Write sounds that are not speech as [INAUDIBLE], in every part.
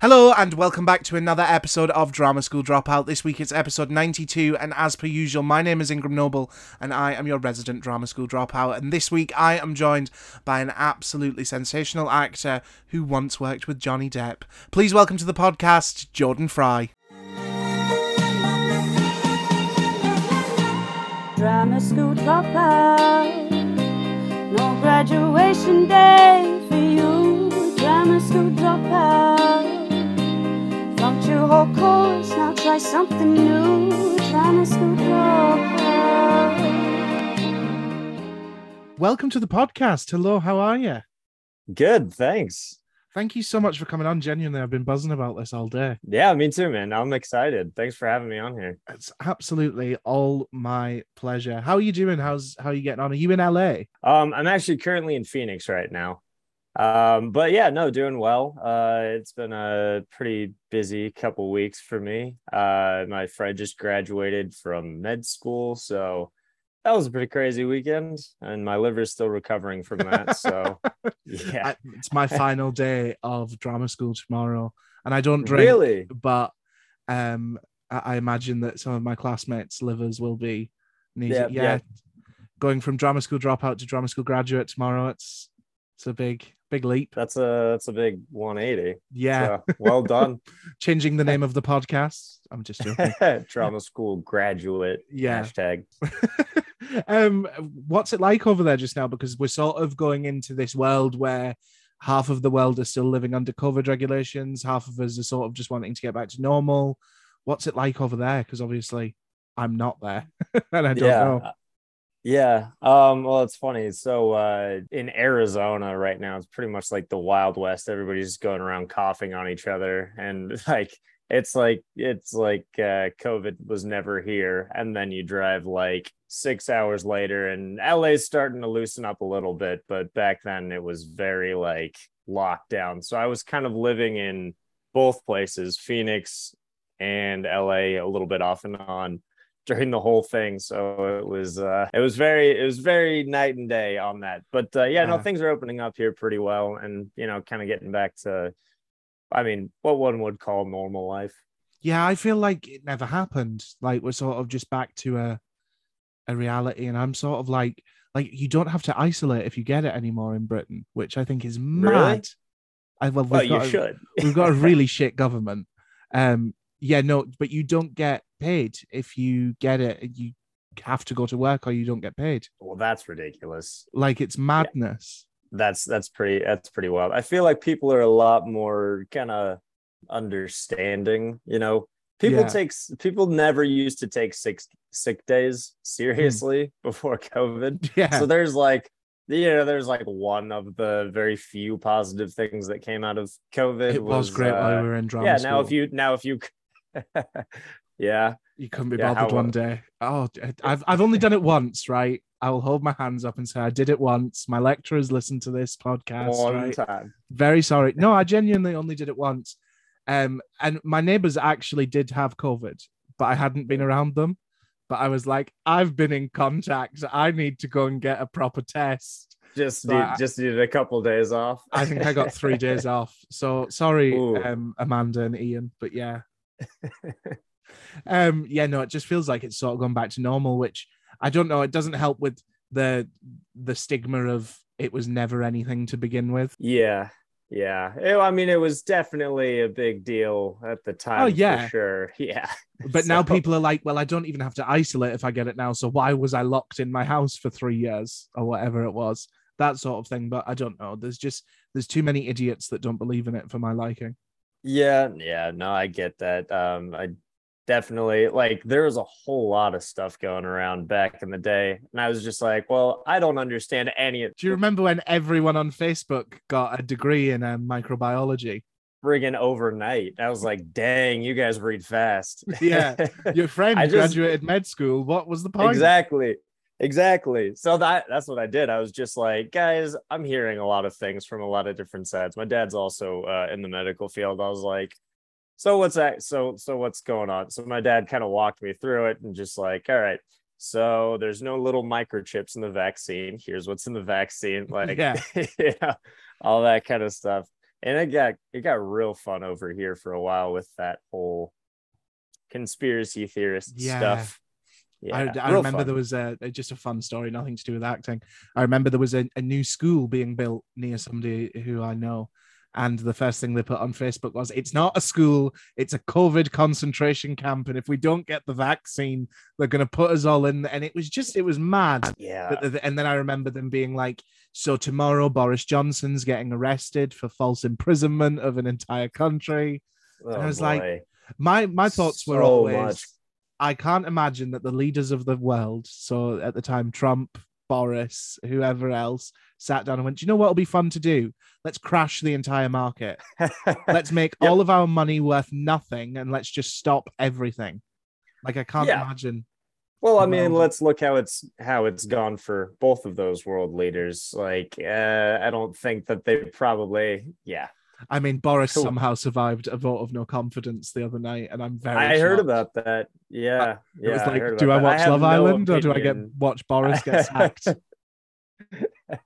Hello and welcome back to another episode of Drama School Dropout. This week it's episode 92, and as per usual, my name is Ingram Noble and I am your resident Drama School Dropout. And this week I am joined by an absolutely sensational actor who once worked with Johnny Depp. Please welcome to the podcast, Jordan Fry. Drama school dropout. No graduation day for you. Drama school dropout. Flunked your whole course, now try something new. Drama school dropout. Welcome to the podcast. Hello, how are you? Good, thanks. Thank you so much for coming on. Genuinely, I've been buzzing about this all day. Yeah, me too, man. I'm excited. Thanks for having me on here. It's absolutely all my pleasure. How are you doing? How's how are you getting on? Are you in LA? Um, I'm actually currently in Phoenix right now. Um, but yeah, no, doing well. Uh, it's been a pretty busy couple weeks for me. Uh, my friend just graduated from med school, so that was a pretty crazy weekend, and my liver is still recovering from that. [LAUGHS] So yeah, it's my [LAUGHS] final day of drama school tomorrow, and I don't drink. really. but um, I, I imagine that some of my classmates' livers will be needed. Yeah, Yeah, yeah. going from drama school dropout to drama school graduate tomorrow. It's it's a big big leap. That's a that's a big 180. Yeah, So, well done, [LAUGHS] changing the name of the podcast. I'm just joking. [LAUGHS] drama school graduate. [LAUGHS] Yeah. Hashtag. um, what's it like over there just now? Because we're sort of going into this world where half of the world is still living under COVID regulations, half of us are sort of just wanting to get back to normal. What's it like over there? Because obviously I'm not there and I don't know. Yeah. Um, well, it's funny. So uh in Arizona right now, it's pretty much like the Wild West. Everybody's going around coughing on each other and [LAUGHS] like it's like it's like uh COVID was never here. And then you drive like six hours later and LA's starting to loosen up a little bit, but back then it was very like locked down. So I was kind of living in both places, Phoenix and LA a little bit off and on during the whole thing so it was uh it was very it was very night and day on that but uh yeah no Uh. things are opening up here pretty well and you know kind of getting back to i mean what one would call normal life Yeah, I feel like it never happened. Like we're sort of just back to a a reality, and I'm sort of like like you don't have to isolate if you get it anymore in Britain, which I think is mad. Really? I, well, we've well you a- should we've got a [LAUGHS] really shit government. Um, yeah, no, but you don't get paid if you get it. You have to go to work or you don't get paid. well that's ridiculous Like it's madness. that's that's pretty that's pretty wild i feel like people are a lot more kind of understanding you know people Yeah. take people never used to take six sick days seriously before covid [LAUGHS] Yeah, so there's like you know there's like one of the very few positive things that came out of covid it was, great while uh, we were in drama. yeah now if you now if you [LAUGHS] yeah you couldn't be yeah, bothered one day. Oh, I've I've only done it once, right? I will hold my hands up and say I did it once. My lecturers listened to this podcast. one right? time Very sorry. No, I genuinely only did it once. Um, and my neighbors actually did have COVID, but I hadn't been around them. But I was like, I've been in contact. I need to go and get a proper test. just So need, I- just needed a couple days off I think I got three days [LAUGHS] off. So sorry, um, Amanda and Ian, but yeah. [LAUGHS] um, yeah, no, it just feels like it's sort of gone back to normal, which I don't know. It doesn't help with the the stigma of it was never anything to begin with. yeah yeah It- i mean it was definitely a big deal at the time Oh, yeah. for sure [LAUGHS] yeah But now people are like, well, I don't even have to isolate if I get it now. So why was I locked in my house for three years or whatever it was? That sort of thing. But I don't know. There's just there's too many idiots that don't believe in it for my liking. Yeah, yeah, no, I get that. Um, I definitely like there was a whole lot of stuff going around back in the day, and I was just like, well, I don't understand any of Do you remember when everyone on Facebook got a degree in um, microbiology? friggin' overnight. I was like, dang, you guys read fast. Yeah, [LAUGHS] Your friend I just- graduated med school. What was the point? exactly. Exactly. So that that's what I did. I was just like, guys, I'm hearing a lot of things from a lot of different sides. My dad's also uh, in the medical field. I was like, so what's that? So so what's going on? So my dad kind of walked me through it and just like, all right. So there's no little microchips in the vaccine. Here's what's in the vaccine, [LAUGHS] like Yeah. [LAUGHS] you know, all that kind of stuff. and it got it got real fun over here for a while with that whole conspiracy theorist Yeah. stuff. Yeah, I, I remember fun. there was a, a- just a fun story, nothing to do with acting. I remember there was a, a new school being built near somebody who I know. And the first thing they put on Facebook was, it's not a school, it's a COVID concentration camp. And if we don't get the vaccine, they're going to put us all in. And it was just, it was mad. yeah. And then I remember them being like, so tomorrow Boris Johnson's getting arrested for false imprisonment of an entire country. Oh, I was like. My my thoughts were always much. I can't imagine that the leaders of the world, so at the time Trump, Boris, whoever else, sat down and went, Do you know what'll be fun to do? Let's crash the entire market. [LAUGHS] Let's make Yep. all of our money worth nothing and let's just stop everything. Like I can't Yeah. imagine. Well, I mean, let's look how it's how it's gone for both of those world leaders. Like, uh, I don't think that they probably, yeah. I mean, Boris Cool. somehow survived a vote of no confidence the other night, and I'm very. I heard about that. Yeah, It yeah. was like, heard do I watch Love no Island or do I get watch Boris get sacked? [LAUGHS]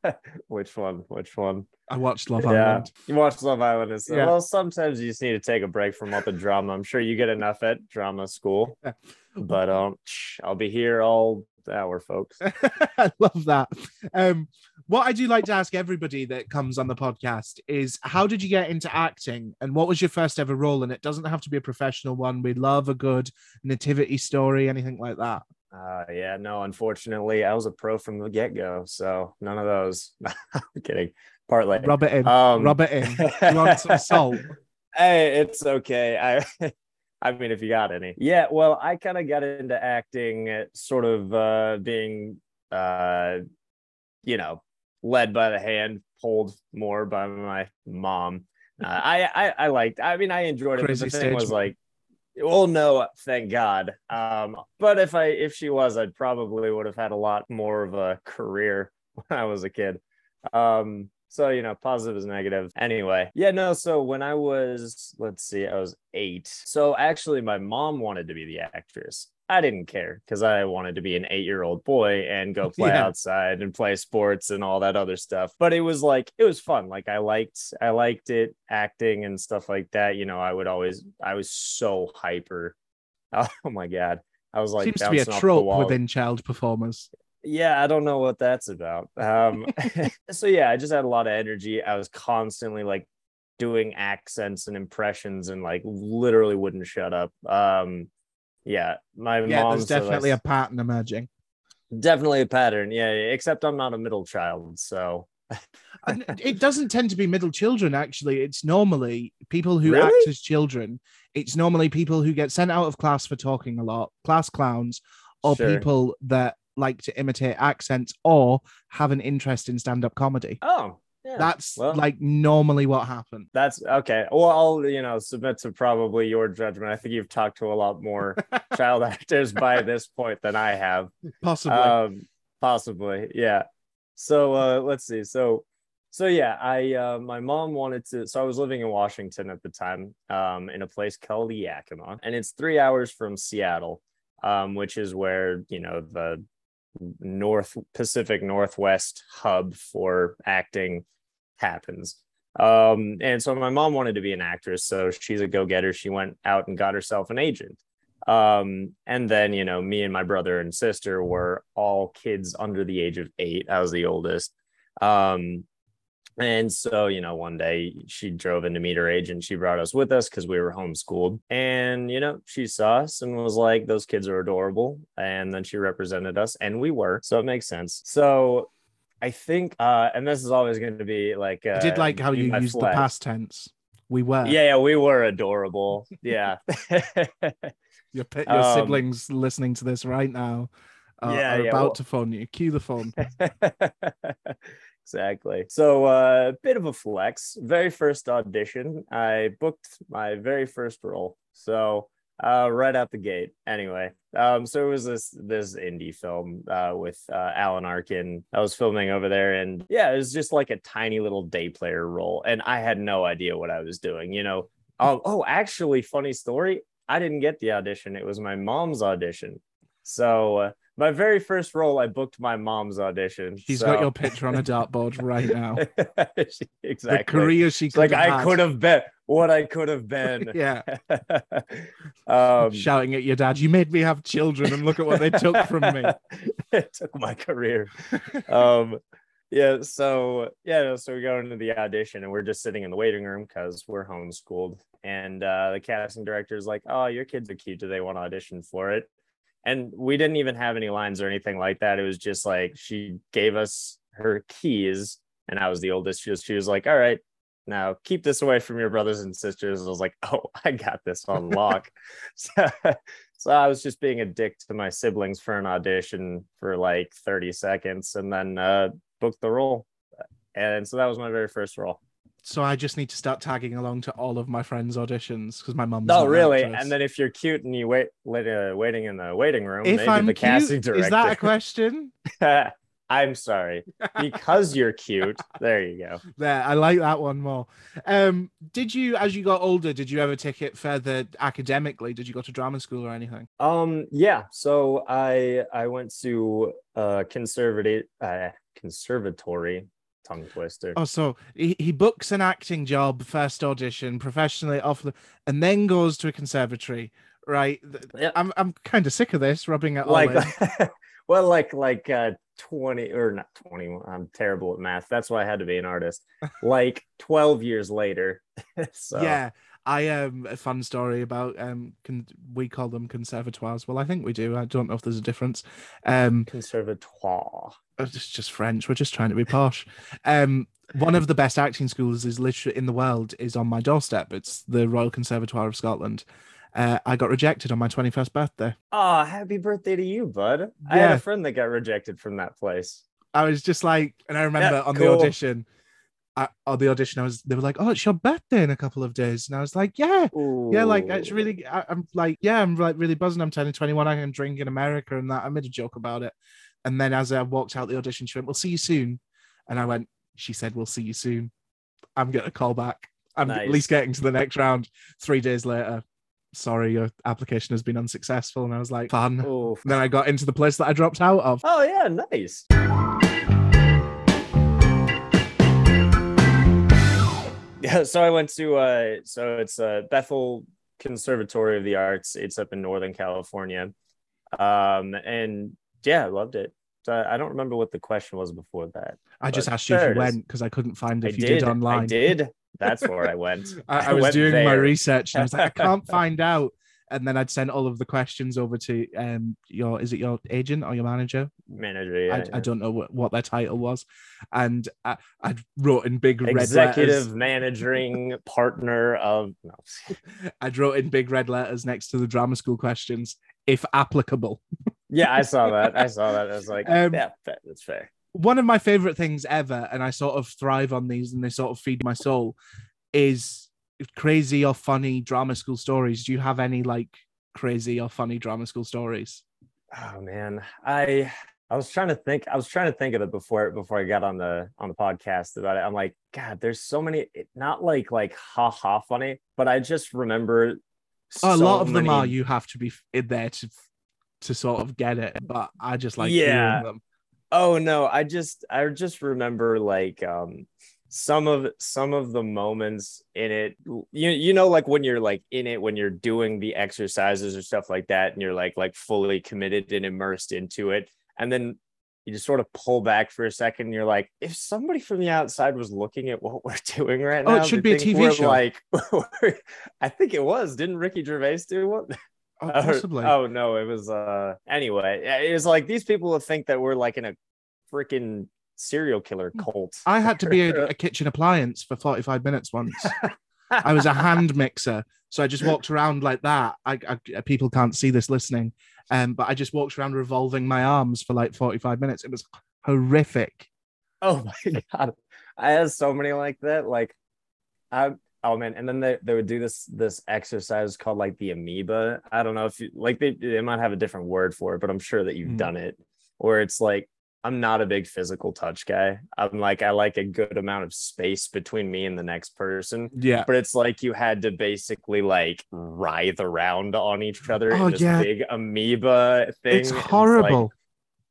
[LAUGHS] Which one? Which one? I watched Love yeah, Island. you watch Love Island. It's, Yeah. Well, sometimes you just need to take a break from all the drama. I'm sure you get enough at drama school, Yeah. but um, I'll be here all hour, folks. [LAUGHS] I love that. Um, what I do like to ask everybody that comes on the podcast is how did you get into acting and what was your first ever role? And it doesn't have to be a professional one. We love a good nativity story, anything like that. Uh, yeah, no, unfortunately, I was a pro from the get go, so none of those. [LAUGHS] I'm kidding. Partly. Rub it in. Um, Rub it in. You want some [LAUGHS] salt? Hey, it's okay. I [LAUGHS] I mean if you got any. Yeah, well, I kind of got into acting uh, sort of uh being uh you know, led by the hand, pulled more by my mom. Uh, I, I I liked I mean I enjoyed it, but the thing was like well no, thank God. Um but if I if she was, I'd probably would have had a lot more of a career [LAUGHS] when I was a kid. Um so you know, positive is negative. Anyway, yeah, no. So when I was, let's see, I was eight. So actually, my mom wanted to be the actress. I didn't care because I wanted to be an eight-year-old boy and go [LAUGHS] play Yeah. outside and play sports and all that other stuff. But it was like it was fun. Like I liked, I liked it, acting and stuff like that. You know, I would always, I was so hyper. [LAUGHS] Oh my god, I was like Seems to be a bouncing off the trope within child performers. yeah i don't know what that's about um [LAUGHS] so yeah i just had a lot of energy i was constantly like doing accents and impressions and like literally wouldn't shut up um yeah my Yeah, mom there's definitely a pattern emerging. definitely a pattern yeah, except i'm not a middle child so [LAUGHS] it doesn't tend to be middle children, actually. It's normally people who Really? act as children. It's normally people who get sent out of class for talking a lot, class clowns, or Sure. people that like to imitate accents or have an interest in stand up comedy. oh yeah. That's well- like normally what happened. that's okay. Well i'll you know submit to probably your judgment. I think you've talked to a lot more [LAUGHS] child actors by this point than i have. Possibly. um possibly yeah. So uh let's see. So so yeah i uh my mom wanted to so i was living in washington at the time um in a place called yakima and it's three hours from seattle um which is where you know the north pacific northwest hub for acting happens. Um and so my mom wanted to be an actress so she's a go-getter. She went out and got herself an agent. Um and then you know me and my brother and sister were all kids under the age of eight. I was the oldest. Um and so you know one day she drove in to meet her agent she brought us with us because we were homeschooled. And you know she saw us and was like those kids are adorable. And then she represented us and we were. So it makes sense. So i think uh and this is always going to be like uh, I did like how you used the past tense. We were. yeah yeah we were adorable yeah [LAUGHS] Your, your Um, siblings listening to this right now are, Yeah, are yeah, about well- to phone you. Cue the phone. [LAUGHS] exactly. So, uh, bit of a flex. Very first audition, I booked my very first role. So, uh, right out the gate. Anyway, um, so it was this this indie film uh, with uh, Alan Arkin. I was filming over there, and yeah, it was just like a tiny little day player role, and I had no idea what I was doing. You know. Um, oh, actually, funny story. I didn't get the audition. It was my mom's audition. So uh, my very first role, I booked my mom's audition. She's so- got your picture on a dartboard right now. [LAUGHS] She- exactly. The career she It's like I had. could have been what I could have been. [LAUGHS] Yeah, [LAUGHS] um, shouting at your dad, "You made me have children, and look at what they took from me." it took my career. um, yeah. So yeah. So we go into the audition, and we're just sitting in the waiting room because we're homeschooled. And uh, the casting director is like, "Oh, your kids are cute. Do they want to audition for it?" And we didn't even have any lines or anything like that. It was just like she gave us her keys, and I was the oldest. She was, she was like, "All right." Now keep this away from your brothers and sisters. I was like, [LAUGHS] oh, I got this on lock. [LAUGHS] [LAUGHS] so, so I was just being a dick to my siblings for an audition for like 30 seconds and then uh, booked the role. And so that was my very first role. So I just need to start tagging along to all of my friends' auditions because my mum's. No, not really. actress. And then if you're cute and you wait, wait uh, waiting in the waiting room, if maybe I'm the cute, casting director. is that a [LAUGHS] question? [LAUGHS] I'm sorry. Because you're cute. There you go. There, I like that one more. Um, did you, as you got older, did you ever take it further academically? Did you go to drama school or anything? Um, yeah. So I I went to uh conservative uh conservatory tongue twister. Oh, so he, he books an acting job, first audition, professionally off the, and then goes to a conservatory. Right? Yeah. I'm I'm kind of sick of this rubbing it all like [LAUGHS] well like like uh 20 or not 20 i'm terrible at math that's why i had to be an artist [LAUGHS] like 12 years later [LAUGHS] so Yeah, I um a fun story about um con- we call them conservatoires. Well, I think we do. I don't know if there's a difference. Um, conservatoire it's just French. We're just trying to be posh. Um, one of the best acting schools is literally in the world is on my doorstep. It's the Royal Conservatoire of Scotland. Uh, I got rejected on my 21st birthday. oh happy birthday to you bud i had a friend that got rejected from that place I was just like, and I remember on the audition, I, on the audition, I was they were like, "Oh, it's your birthday in a couple of days," and I was like, "Yeah, yeah, like it's really." I, I'm like, "Yeah, I'm like really buzzing. I'm turning 21. I can drink in America and that." I made a joke about it, and then as I walked out the audition, she went, "We'll see you soon," and I went, "She said we'll see you soon." I'm getting a call back. I'm at least getting to the next round. Three days later, sorry, your application has been unsuccessful, and I was like, "Fun." Ooh. Then I got into the place that I dropped out of. oh yeah nice [LAUGHS] so i went to uh so it's uh bethel conservatory of the arts. It's up in northern california. Um and yeah i loved it. So i don't remember what the question was before that I just asked you if you went because I couldn't find i if you did, did, online. i did. That's where i [LAUGHS] went. I, I I was went doing my research and I was like, I can't [LAUGHS] find out. And then I'd send all of the questions over to um your is it your agent or your manager? manager yeah, I, yeah. I don't know what, what their title was. And I, I wrote in big red letters. executive letters. managing [LAUGHS] partner of no. I wrote in big red letters next to the drama school questions, if applicable. [LAUGHS] yeah i saw that i saw that i was like Um, yeah that's fair One of my favorite things ever, and I sort of thrive on these and they sort of feed my soul, is crazy or funny drama school stories. Do you have any like crazy or funny drama school stories? Oh man, I I was trying to think. I was trying to think of it before before I got on the on the podcast about it. I'm like, God, there's so many. Not like like ha ha funny, but I just remember. Oh, a so lot of them are you have to be in there to to sort of get it but i just like Yeah. them Oh no, I just I just remember like um some of some of the moments in it you you know like when you're like in it when you're doing the exercises or stuff like that and you're like like fully committed and immersed into it and then you just sort of pull back for a second and you're like if somebody from the outside was looking at what we're [LAUGHS] doing right Oh, now it should be a TV show. like [LAUGHS] I think it was didn't Ricky Gervais do one oh, [LAUGHS] possibly oh no, it was uh anyway. It was like these people would think that we're like in a freaking serial killer cult. i had to be a, [LAUGHS] a kitchen appliance for 45 minutes once i was a [LAUGHS] hand mixer so i just walked around like that I, I people can't see this listening um but i just walked around revolving my arms for like 45 minutes it was horrific oh my [LAUGHS] god. I had so many like that. Like I oh man, and then they, they would do this this exercise called like the amoeba. I don't know if you like they they might have a different word for it, but I'm sure that you've Mm. done it. Where it's like I'm not a big physical touch guy. I'm like I like a good amount of space between me and the next person. yeah but it's like you had to basically like writhe around on each other Oh, in this yeah. big amoeba thing. it's and like, horrible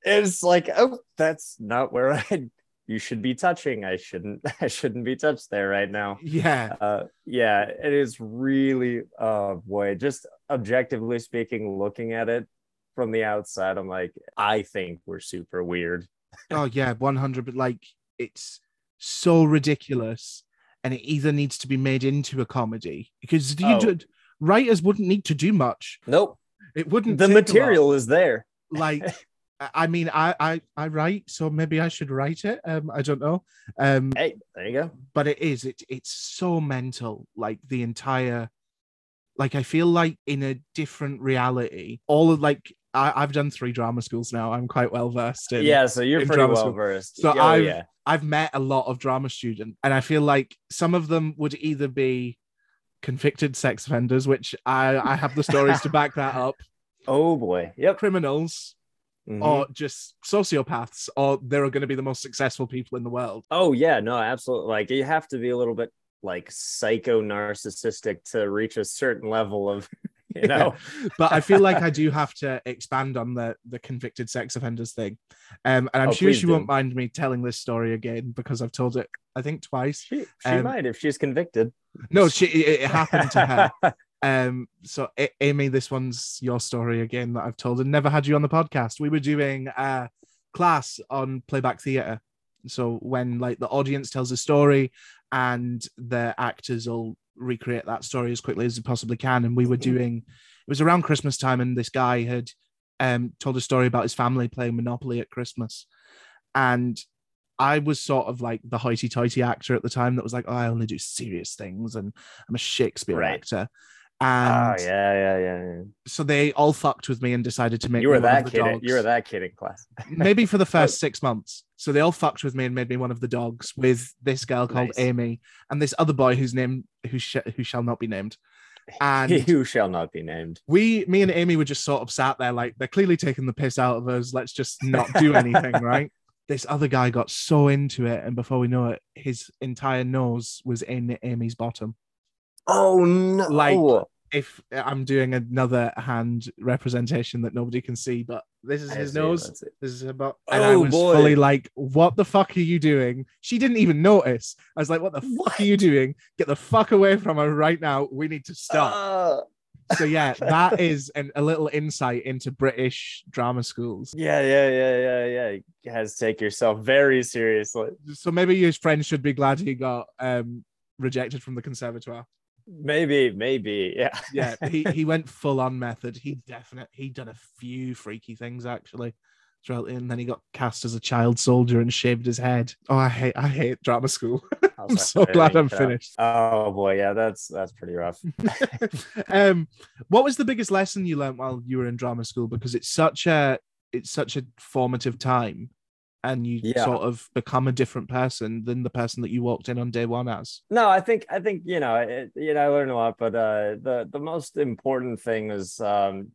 it's like, oh, that's not where [LAUGHS] I you should be touching. I shouldn't [LAUGHS] I shouldn't be touched there right now. Yeah. Uh yeah, it is really oh boy, just objectively speaking, looking at it from the outside, I'm like, I think we're super weird. Oh yeah, one hundred. But like, it's so ridiculous, and it either needs to be made into a comedy because you Oh. did, writers wouldn't need to do much. Nope. It wouldn't. The take a lot. material is there. like [LAUGHS] I- I mean, I, I I write, so maybe I should write it. Um, I don't know. Um, Hey, there you go. but it is it it's so mental like the entire like i feel like in a different reality all of like I, i've done three drama schools now i'm quite well versed in yeah, so you're pretty well school. versed. So oh, I've- yeah. i've met a lot of drama students and i feel like some of them would either be convicted sex offenders which i i have the stories to back that up [LAUGHS] Oh boy. Yep. criminals Mhm. or just sociopaths or they're going to be the most successful people in the world Oh yeah, no, absolutely. Like you have to be a little bit like psycho narcissistic to reach a certain level of, [LAUGHS] you know. [LAUGHS] but I feel like I do have to expand on the the convicted sex offenders thing. Um, and I'm Oh, sure she do. won't mind me telling this story again because I've told it, I think, twice. She, she Um, might if she's convicted. No, she it, it happened to her. [LAUGHS] Um, so A- Amy, this one's your story again that I've told and never had you on the podcast. We were doing a class on playback theatre. So when like the audience tells a story and the actors will recreate that story as quickly as they possibly can. And we were doing it was around Christmas time, and this guy had um told a story about his family playing Monopoly at Christmas. And I was sort of like the hoity-toity actor at the time that was like, oh, I only do serious things and I'm a Shakespeare Right. actor. Oh yeah, yeah, yeah. yeah. so they all fucked with me and decided to make You were me one that of the kid. dogs. You were that kid in class. [LAUGHS] Maybe for the first six months. So they all fucked with me and made me one of the dogs with this girl called Nice. Amy and this other boy whose name who sh- who shall not be named. [LAUGHS] And Who shall not be named. we, me and Amy, were just sort of sat there like they're clearly taking the piss out of us. Let's just not do [LAUGHS] anything, right? This other guy got so into it, and before we know it, his entire nose was in Amy's bottom. Oh no! Like- If I'm doing another hand representation that nobody can see, but this is I his see, nose. This is about, and I Oh, was boy. fully like, "What the fuck are you doing?" She didn't even notice. I was like, "What the fuck are you doing? Get the fuck away from her right now. We need to stop." Uh, so yeah, [LAUGHS] that is an, a little insight into British drama schools. yeah, yeah, yeah, yeah, yeah. You has take yourself very seriously. So maybe his friends should be glad he got um, rejected from the conservatoire. Maybe, maybe, yeah. Yeah, he, [LAUGHS] he went full on method. He definitely he done a few freaky things actually. Throughout, and then he got cast as a child soldier and shaved his head. Oh, I hate I hate drama school. [LAUGHS] I'm so glad I'm finished. Oh boy, yeah, that's that's pretty rough. [LAUGHS] um, what was the biggest lesson you learned while you were in drama school? Because it's such a it's such a formative time, and you Yeah. sort of become a different person than the person that you walked in on day one as. No, I think I think you know it, you know I learned a lot, but uh, the the most important thing is um,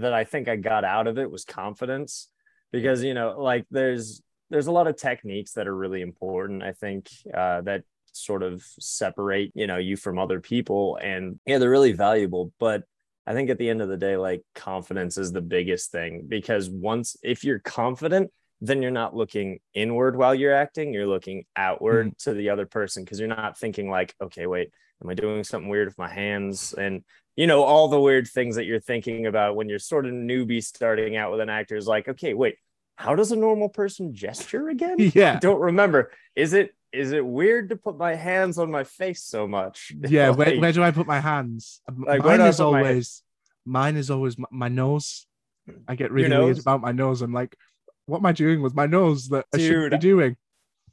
that I think I got out of it was confidence, because you know like there's there's a lot of techniques that are really important. I think uh, that sort of separate you know you from other people, and yeah, they're really valuable. But I think at the end of the day, like confidence is the biggest thing because once if you're confident then you're not looking inward while you're acting you're looking outward mm-hmm. to the other person because you're not thinking like okay wait am i doing something weird with my hands and you know all the weird things that you're thinking about when you're sort of newbie starting out with an actor is like okay wait how does a normal person gesture again [LAUGHS] I Yeah, don't remember is it is it weird to put my hands on my face so much [LAUGHS] yeah. Where, Like, where do I put my hands? Like, where mine I is put my- always mine is always my, my nose. I get really weird about my nose. I'm like, what am I doing with my nose that I should be doing?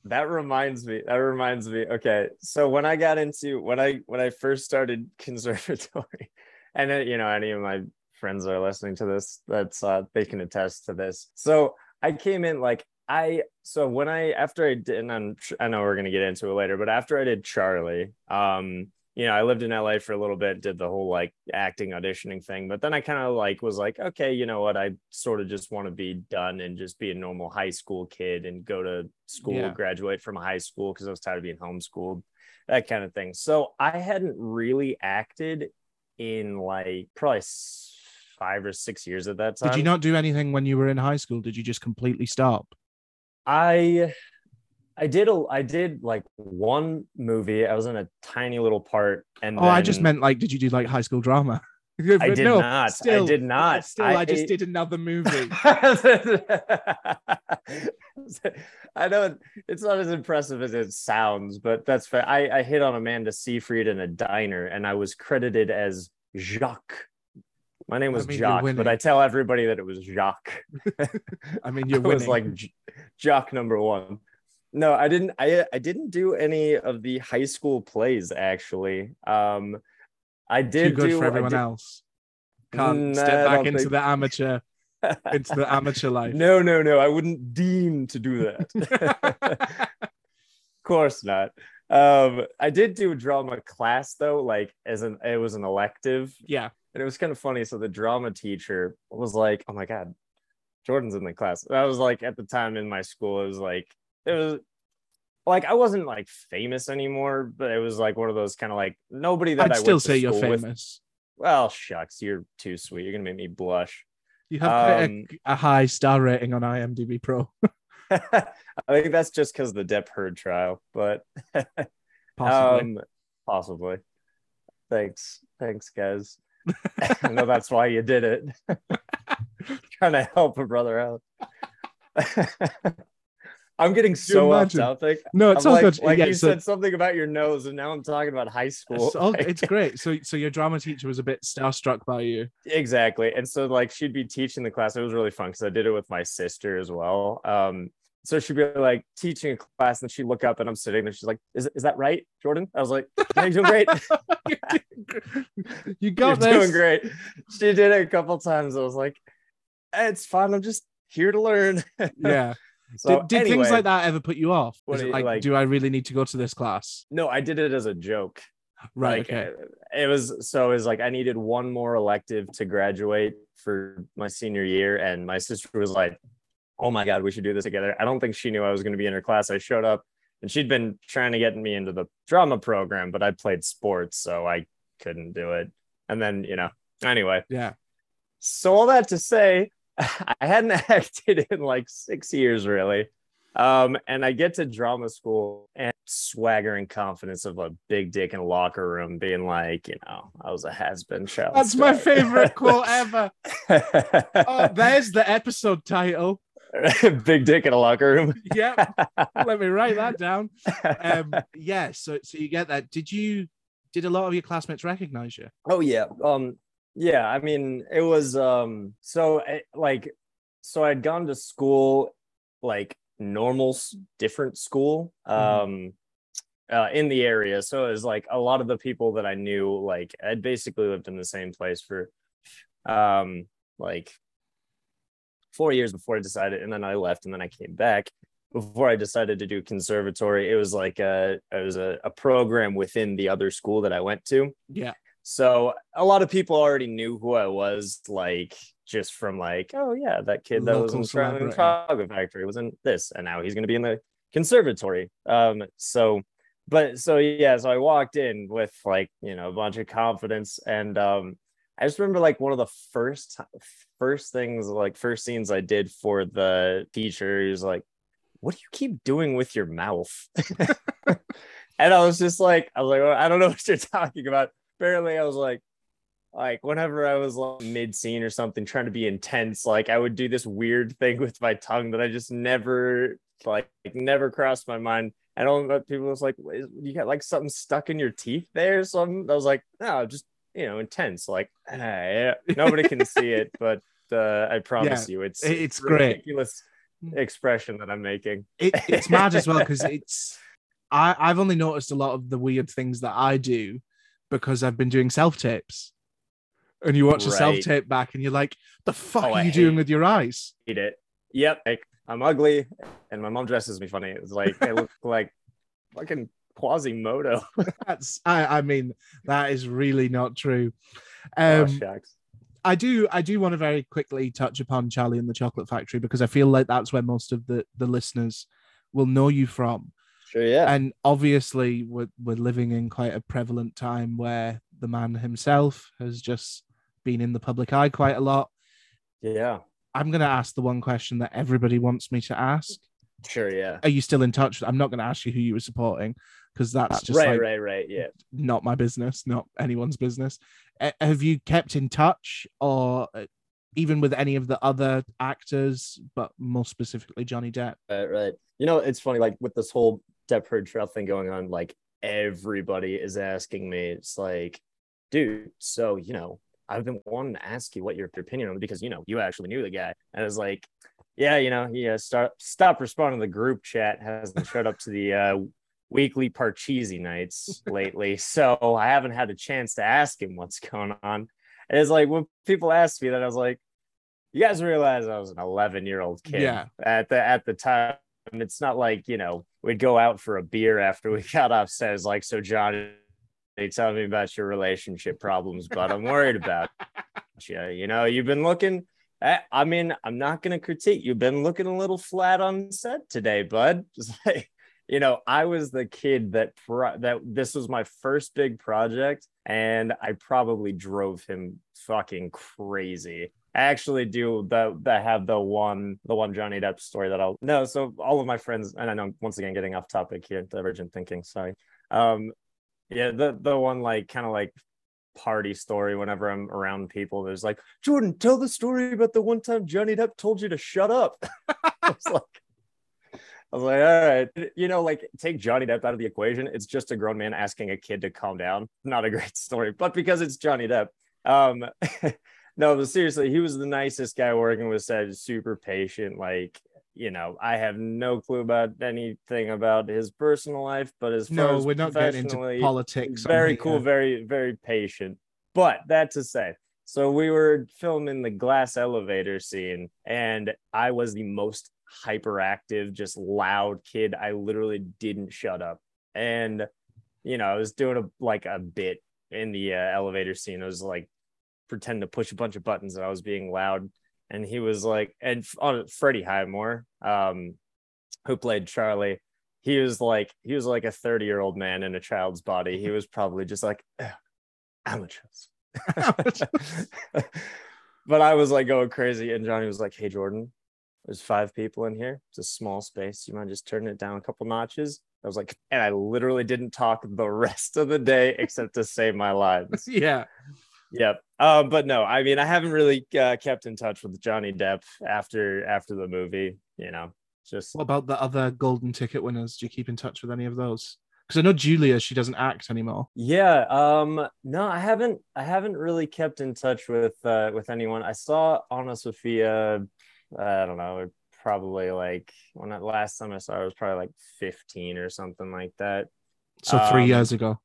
that reminds me that reminds me okay so when i got into when i when i first started [LAUGHS] conservatory and uh, you know any of my friends are listening to this that's uh they can attest to this so i came in like i so when i after i did and I'm, i know we're going to get into it later but after i did charlie um you know i lived in la for a little bit did the whole like acting auditioning thing but then i kind of like was like okay you know what i sort of just want to be done and just be a normal high school kid and go to school Yeah. graduate from high school because i was tired of being homeschooled that kind of thing so i hadn't really acted in like probably five or six years at that time. Did you not do anything when you were in high school? Did you just completely stop? I I did a I did like one movie. I was in a tiny little part, and Oh, I just meant like, did you do like high school drama? [LAUGHS] I did No, not. Still, I did not. Still, I, just did another movie. [LAUGHS] I know it's not as impressive as it sounds, but that's fair. I, I hit on Amanda Seyfried in a diner, and I was credited as Jacques. My name was I mean, Jacques, but. I tell everybody that it was Jacques. [LAUGHS] I mean, you're I was like Jacques number one. No, I didn't. I I didn't do any of the high school plays actually. Um, I too did good do for everyone did- else. Can't step back into think- the amateur into the amateur [LAUGHS] life. No, no, no. I wouldn't deem to do that. of [LAUGHS] [LAUGHS] course not. Um, I did do a drama class though, like as an it was an elective, yeah, and it was kind of funny. So the drama teacher was like, "Oh my god, Jordan's in the class." That was like at the time in my school, it was like it was like I wasn't like famous anymore, but it was like one of those kind of like nobody that I'd I still say you're school with- famous. Well, shucks, you're too sweet. You're gonna make me blush. You have Um, a, a high star rating on IMDb Pro, [LAUGHS] [LAUGHS] I think that's just because the Depp Heard trial, but [LAUGHS] possibly. Um, possibly. Thanks. Thanks, guys. I know that's why you did it. Trying to help a brother out. I'm getting so off topic. no, it's I'm all like, good. like yeah, you so- said something about your nose, and now I'm talking about high school. [LAUGHS] it's, all- it's great. So, so your drama teacher was a bit starstruck by you. exactly. And so, like, she'd be teaching the class. It was really fun because I did it with my sister as well. Um, so she'd be like teaching a class, and she'd look up, and I'm sitting there. She's like, "Is is that right, Jordan?" I was like, "Yeah, you're doing great." [LAUGHS] you got [LAUGHS] You're this. doing great. She did it a couple times. I was like, "Eh, it's fine. I'm just here to learn. Yeah. So did did anyway, things like that ever put you off? Is it like, like- do I really need to go to this class? No, I did it as a joke. Right. Like, okay. uh, It was so it was like I needed one more elective to graduate for my senior year, and my sister was like, "Oh my god, we should do this together." I don't think she knew I was going to be in her class. I showed up, and she'd been trying to get me into the drama program, but I played sports, so I couldn't do it. And then you know, anyway, Yeah. so all that to say, [LAUGHS] I hadn't [LAUGHS] acted in like six years really. Um, and I get to drama school and swaggering confidence of a big dick in a locker room, being like, you know, I was a has-been child. That's my favorite quote [LAUGHS] ever. Oh, there's the episode title. big dick in a locker room. Yep. Let me write that down. Um, yeah. So, so you get that. Did you? Did a lot of your classmates recognize you? Oh yeah. Um yeah, I mean it was um so eh, like so I'd gone to school like normal different school um uh, in the area. So it was like a lot of the people that I knew like I'd basically lived in the same place for um like 4 years before I decided and then I left and then I came back before I decided to do conservatory. It was like a it was a, a program within the other school that I went to. Yeah. So a lot of people already knew who I was, like just from like, oh yeah, that kid that was in the. Chocolate Factory was in this, and now he's going to be in the conservatory. Um, so, but so yeah, so I walked in with like you know a bunch of confidence, and um, I just remember like one of the first first things, like first scenes I did for the teachers like, "What do you keep doing with your mouth?" [LAUGHS] and I was just like, I was like, well, I don't know [LAUGHS] what you're talking about apparently I was like, like whenever I was like mid scene or something, trying to be intense, like I would do this weird thing with my tongue that I just never like never crossed my mind. I don't know people was like, "Is- you got like something stuck in your teeth there or something. I was like, no, just you know, intense. Like "Ah, [LAUGHS] yeah." nobody can see it, [LAUGHS] but uh, I promise you, it's it's a great. ridiculous expression that I'm making. it, it's mad as well because [LAUGHS] it's I, I've only noticed a lot of the weird things that I do because I've been doing self tapes. And you watch a self tape back and you're like, the fuck Oh, are I you doing hate- with your eyes? hate it. Yep. Like I'm ugly and my mom dresses me funny. It's like I look [LAUGHS] like fucking Quasimodo. [LAUGHS] That's I, I mean, that is really not true. oh, Um shucks. I do I do want to very quickly touch upon Charlie and the Chocolate Factory because I feel like that's where most of the, the listeners will know you from. Sure, yeah. and obviously we're, we're living in quite a prevalent time where the man himself has just been in the public eye quite a lot. Yeah. I'm going to ask the one question that everybody wants me to ask. Sure. Yeah. Are you still in touch? I'm not going to ask you who you were supporting because that's just right. like right. Right. Yeah. not my business, not anyone's business. Uh, have you kept in touch or uh, even with any of the other actors, but more specifically Johnny Depp? Right. Right. You know, it's funny. Like with this whole Depp Heard Trout thing going on, like everybody is asking me. It's like, dude. So you know, I've been wanting to ask you what your opinion on it because you know you actually knew the guy, and it's like, yeah, you know, he uh, start stop responding to the group chat, hasn't showed up to the uh, weekly Parcheesi nights lately, [LAUGHS] so I haven't had a chance to ask him what's going on. And it's like when people ask me that, I was like, you guys realize I was an 11 year old kid Yeah. at the at the time. It's not like you know we'd go out for a beer after we [LAUGHS] got off set. It's like, so john Johnny, tell me about your relationship problems, but I'm worried about [LAUGHS] you. You know, you've been looking. I I mean, I'm not going to critique. You've been looking a little flat on set today, bud. [LAUGHS] Like, you know, I was the kid that pro- that this was my first big project, and I probably drove him fucking crazy. I actually do that have the one the one Johnny Depp story that I'll no. So all of my friends, and I know once again getting off topic here, divergent thinking. Sorry. Um, yeah, the the one like kind of like party story whenever I'm around people. There's like, Jordan, tell the story about the one time Johnny Depp told you to shut up. [LAUGHS] I was like, I was like, all right, you know, like take Johnny Depp out of the equation. It's just a grown man asking a kid to calm down. Not a great [LAUGHS] story, but because it's Johnny Depp. Um, [LAUGHS] no, but seriously, he was the nicest guy working with. Said super patient. Like, you know, I have no clue about anything about his personal life, but as far No, as we're not getting into politics. very cool, very, very patient. But that to say, so we were filming the glass elevator scene, and I was the most hyperactive, just loud kid. I literally didn't shut up. And, you know, I was doing a like a bit in the uh, elevator scene. I was like pretending to push a bunch of buttons and I was being loud. And he was like, and on Freddie Highmore, um, who played Charlie, he was like he was like a 30 year old man in a child's body. He was probably just like "Ugh, amateurs. [LAUGHS] But i was like going crazy. And johnny was like hey jordan there's five people in here. It's a small space. You mind just turning it down a couple notches? I was like and i literally didn't talk the rest of the day except to say my lines [LAUGHS] yeah. Yep. Um, but no, I mean, I haven't really uh, kept in touch with Johnny Depp after after the movie. You know, just What about the other golden ticket winners? Do you keep in touch with any of those? Because I know Julia, she doesn't act anymore. Yeah, um no, I haven't I haven't really kept in touch with uh with anyone. I saw AnnaSophia I don't know, probably like when I, last time I saw her was probably like 15 or something like that. So three Um, years ago.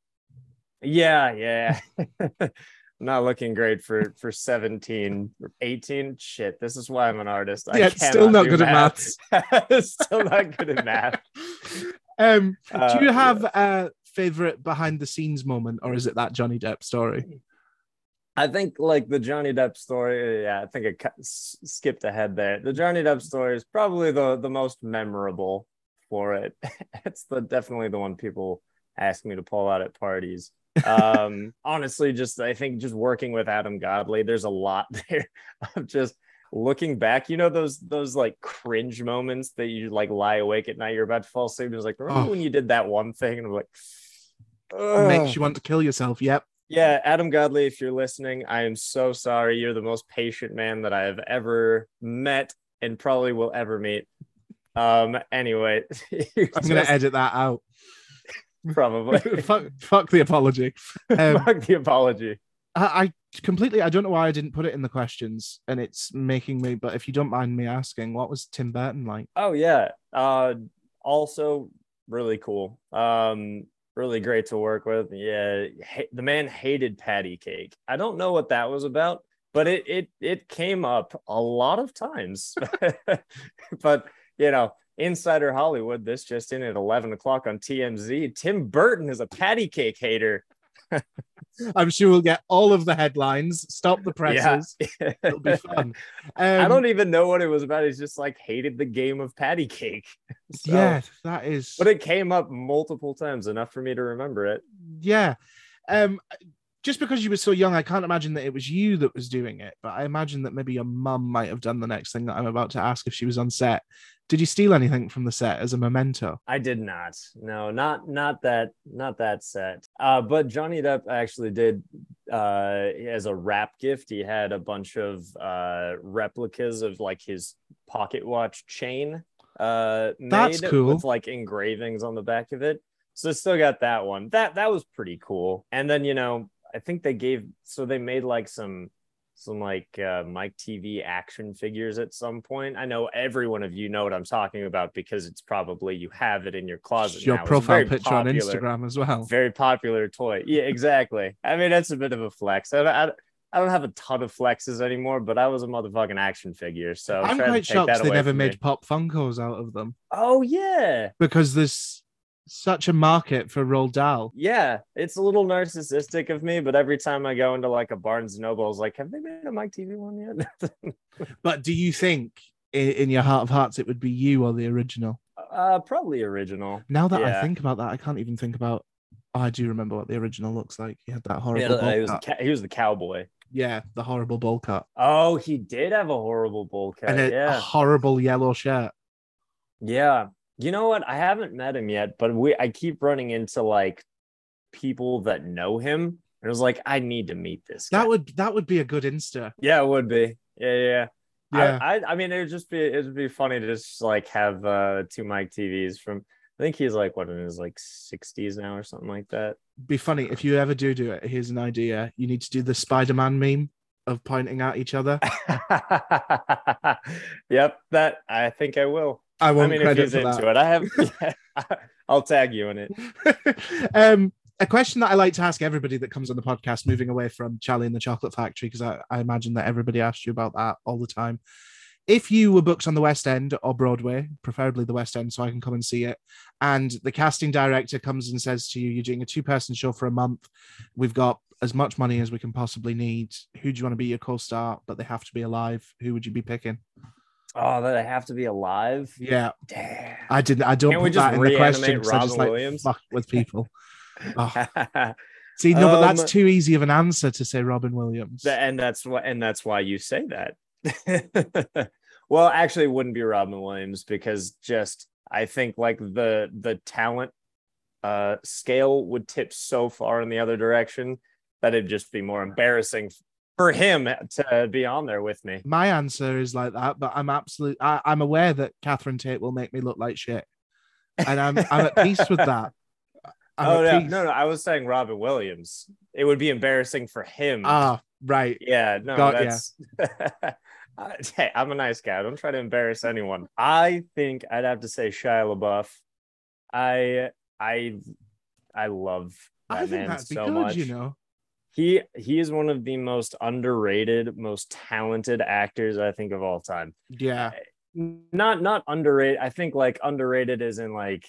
Yeah, yeah. [LAUGHS] [LAUGHS] Not looking great for for 17 18. Shit, this is why I'm an artist. I Yeah, [LAUGHS] still not good at math. still not good at math. Um, Uh, do you have yeah. a favorite behind the scenes moment, or is it that Johnny Depp story? I think like the Johnny Depp story. Yeah, I think it skipped ahead there. The Johnny Depp story is probably the the most memorable for it. [LAUGHS] It's the definitely the one people ask me to pull out at parties. Um, [LAUGHS] honestly, just I think just working with Adam Godley, there's a lot [LAUGHS] there of just looking back. You know those those like cringe moments that you like lie awake at night, you're about to fall asleep, and it's like remember Oh. when you did that one thing, and I'm like. Makes you want to kill yourself. Yep. Yeah, Adam Godley, if you're listening, I am so sorry. You're the most patient man that I have ever met and probably will ever meet. Um, anyway, [LAUGHS] I'm gonna edit that out. Probably [LAUGHS] fuck, fuck the apology. [LAUGHS] Um, fuck the apology. I, I completely. I don't know why I didn't put it in the questions, and it's making me. But if you don't mind me asking, what was Tim Burton like? Oh yeah. Uh, also really cool. Um, really great to work with. Yeah, ha- the man hated patty cake. I don't know what that was about, but it it it came up a lot of times. [LAUGHS] but you know, Insider Hollywood, this just in at eleven o'clock on TMZ. Tim Burton is a patty cake hater. [LAUGHS] I'm sure we'll get all of the headlines. Stop the [LAUGHS] presses. Yeah. It'll be [LAUGHS] fun. Um, I don't even know what it was about. He's just like hated the game of patty cake. So- yeah, that is. but it came up multiple times, enough for me to remember it. yeah. Um, just because you were so young, I can't imagine that it was you that was doing it. But I imagine that maybe your mum might have done the next thing that I'm about to ask if she was on set. Did you steal anything from the set as a memento? I did not. No, not not that not that set. Uh, but Johnny Depp actually did uh, as a wrap gift. He had a bunch of uh, replicas of like his pocket watch chain. Uh, That's cool. with like engravings on the back of it. So still got that one. That that was pretty cool. And then you know, I think they gave so they made like some some like uh, Mike Teavee action figures at some point. I know every one of you know what I'm talking about because it's probably you have it in your closet. Your now. Profile picture popular, on Instagram as well. Very popular toy. Yeah, exactly. I mean, that's a bit of a flex. I, I, I don't have a ton of flexes anymore, but I was a motherfucking action figure. So I'm to quite shocked that they never made pop Funkos out of them Oh yeah, because there's such a market for Roald Dahl. yeah. It's a little narcissistic of me, but every time I go into like a Barnes and Noble, I was like, have they made a Mike Teavee one yet? [LAUGHS] But do you think in, your heart of hearts it would be you or the original? uh, probably original. Now that I think about that, I can't even think about. Oh, I do remember what the original looks like. He had that horrible Yeah, he was, ca- he was the cowboy. Yeah, the horrible bowl cut Oh, he did have a horrible bowl cut. and a, a horrible yellow shirt. Yeah. You know what? I haven't met him yet, but we I keep running into like people that know him. And I was like, I need to meet this guy. That would that would be a good Insta. yeah, it would be. Yeah, yeah. Yeah. I, I I mean it would just be it would be funny to just like have uh two Mike Teavees from I think he's like what in his like 60s now or something like that. be funny if you ever do do it. Here's an idea: you need to do the Spider-Man meme of pointing at each other. [LAUGHS] yep, that I think I will. I I won't mean, if credit he's for into that. it, I have. [LAUGHS] [LAUGHS] I'll tag you in it. [LAUGHS] um, a question that I like to ask everybody that comes on the podcast, moving away from Charlie and the Chocolate Factory, because I, I imagine that everybody asks you about that all the time. If you were booked on the West End or Broadway, preferably the West End, so I can come and see it, and the casting director comes and says to you, You're doing a two person show for a month, we've got as much money as we can possibly need. Who do you want to be your co star? But they have to be alive. Who would you be picking? Oh, that I have to be alive. Yeah, Damn. I didn't. I don't Can't we put just that in the question I just Robin like Williams? fuck with people. [LAUGHS] Oh. [LAUGHS] See, no, but that's Um, too easy of an answer to say Robin Williams. Th- and that's what and that's why you say that [LAUGHS] well actually it wouldn't be robin williams because just i think like the the talent uh scale would tip so far in the other direction that it'd just be more embarrassing for him to be on there with me My answer is like that, but I'm absolutely. I, I'm aware that Catherine Tate will make me look like shit, and I'm I'm at peace with that. [LAUGHS] I'm oh at no, no i was saying robin williams it would be embarrassing for him Ah, right. Yeah, no, Got that's. I- [LAUGHS] hey, I'm a nice guy. I don't try to embarrass anyone. I think I'd have to say Shia LaBeouf. I I I love that I man so good. much. You know. He he is one of the most underrated, most talented actors I think of all time. Yeah. Not not underrated. I think like underrated is in like.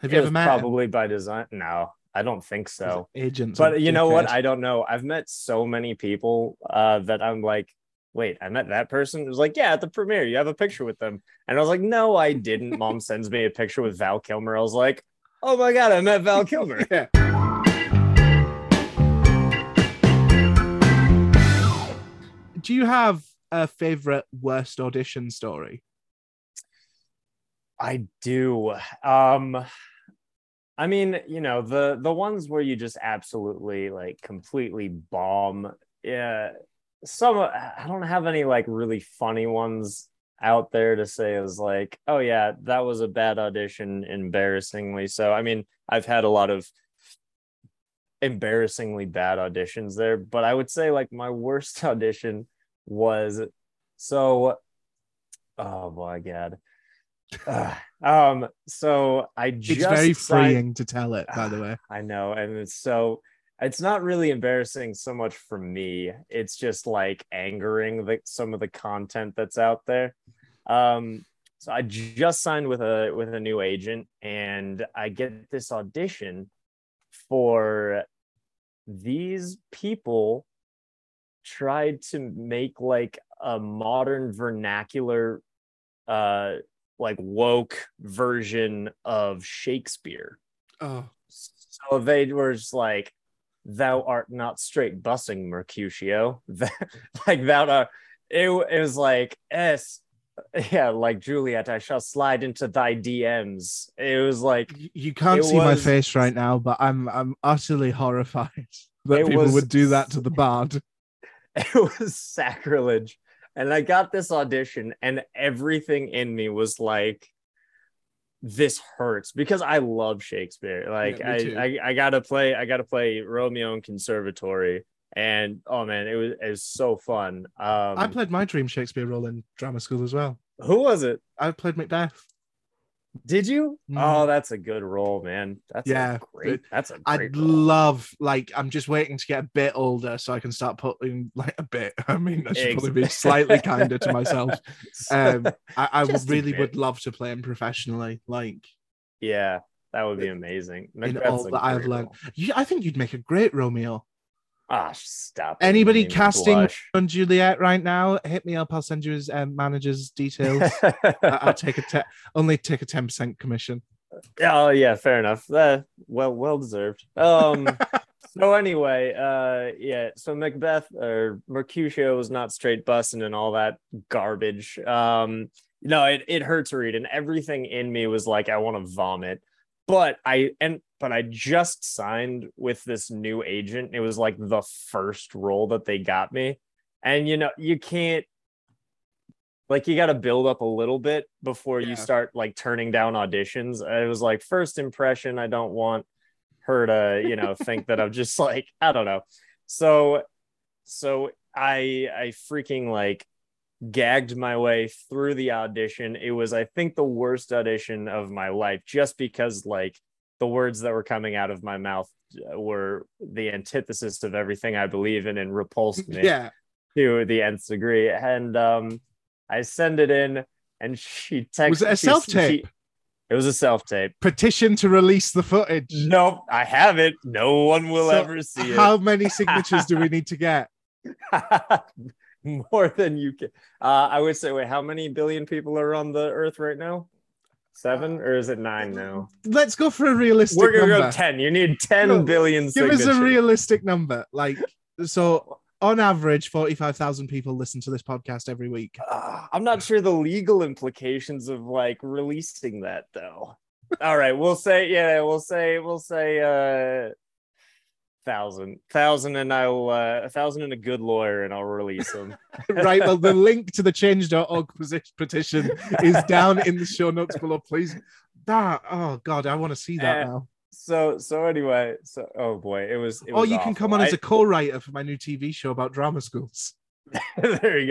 Have you ever met him? Probably by design. No, I don't think so Agents. but you know what i don't know i've met so many people uh that i'm like wait i met that person it was like yeah at the premiere you have a picture with them and i was like no i didn't mom sends me a picture with val kilmer i was like oh my god i met val kilmer [LAUGHS] Yeah. Do you have a favorite worst audition story? i do um i mean you know the the ones where you just absolutely like completely bomb yeah some i don't have any like really funny ones out there to say is like oh yeah that was a bad audition embarrassingly so i mean i've had a lot of embarrassingly bad auditions there but i would say like my worst [LAUGHS] audition was so oh my god Ugh. um so i just It's very signed- freeing to tell it, by the way. I know. And it's so it's not really embarrassing so much for me. It's just like angering the some of the content that's out there. Um so I just signed with a with a new agent and I get this audition for these people tried to make like a modern vernacular uh like woke version of Shakespeare. Oh, So they were just like, thou art not straight bussing Mercutio. [LAUGHS] like thou art it, it was like S [LAUGHS] yeah, like Juliet, I shall slide into thy DMs. It was like You- can't see my face right now, but I'm I'm utterly horrified [LAUGHS] that people was- would do that to the bard. [LAUGHS] it was sacrilege. And I got this audition, and everything in me was like, this hurts because I love Shakespeare. Like Yeah. I, I I gotta play, I gotta play Romeo and Conservatory. And oh man, it was it was so fun. Um I played my dream Shakespeare role in drama school as well. who was it? I played Macbeth. Did you? Mm. Oh, that's a good role, man. That's Yeah, great. That's a great I'd role. love like I'm just waiting to get a bit older so I can start putting like a bit. [LAUGHS] I mean, I should probably be slightly kinder to myself. Um, I, I [LAUGHS] would really would love to play him professionally. Like yeah, that would be amazing. in all that I've learned. You, I think you'd make a great Romeo. Ah, stop. Anybody You made me casting blush. on Juliet right now? Hit me up. I'll send you his um, manager's details. [LAUGHS] I- I'll take a te- only take a ten percent commission. oh yeah, fair enough. Uh, well, well deserved. Um. [LAUGHS] so anyway, uh, yeah. So Macbeth or Mercutio was not straight bussing and all that garbage. Um. No, it it hurt to read, and everything in me was like, I want to vomit. But I and but I just signed with this new agent. It was like the first role that they got me, and you know you can't like you got to build up a little bit before Yeah. you start like turning down auditions. It was like first impression. I don't want her to you know think that I'm just like I don't know. So so I I freaking like gagged my way through the audition. It was I think the worst audition of my life just because like the words that were coming out of my mouth uh, were the antithesis of everything I believe in and repulsed [LAUGHS] me Yeah, to the nth degree. And um, I send it in, and she texted. Was it a self-tape? she- It was a self tape. petition to release the footage. Nope, I have it. No one will So ever see it. How many [LAUGHS] signatures do we need to get? [LAUGHS] [LAUGHS] More than you can. Uh, I would say, wait, how many billion people are on the Earth right now? Seven, or is it nine now? Let's go for a realistic We're gonna number. go ten. You need ten No, billion. Give us a realistic number. Like so, on average, forty-five thousand people listen to this podcast every week. Uh, I'm not sure the legal implications of like releasing that though. All right, we'll say yeah, we'll say we'll say uh thousand thousand and I'll uh, a thousand and a good lawyer and I'll release them. [LAUGHS] right. Well, the link to the change.org petition is down in the show notes below. Please. That. Oh God, I want to see that Uh, now. so so anyway, so oh boy, it was. It Or was you can come awful. on as a co-writer for my new TV show about drama schools. [LAUGHS] there you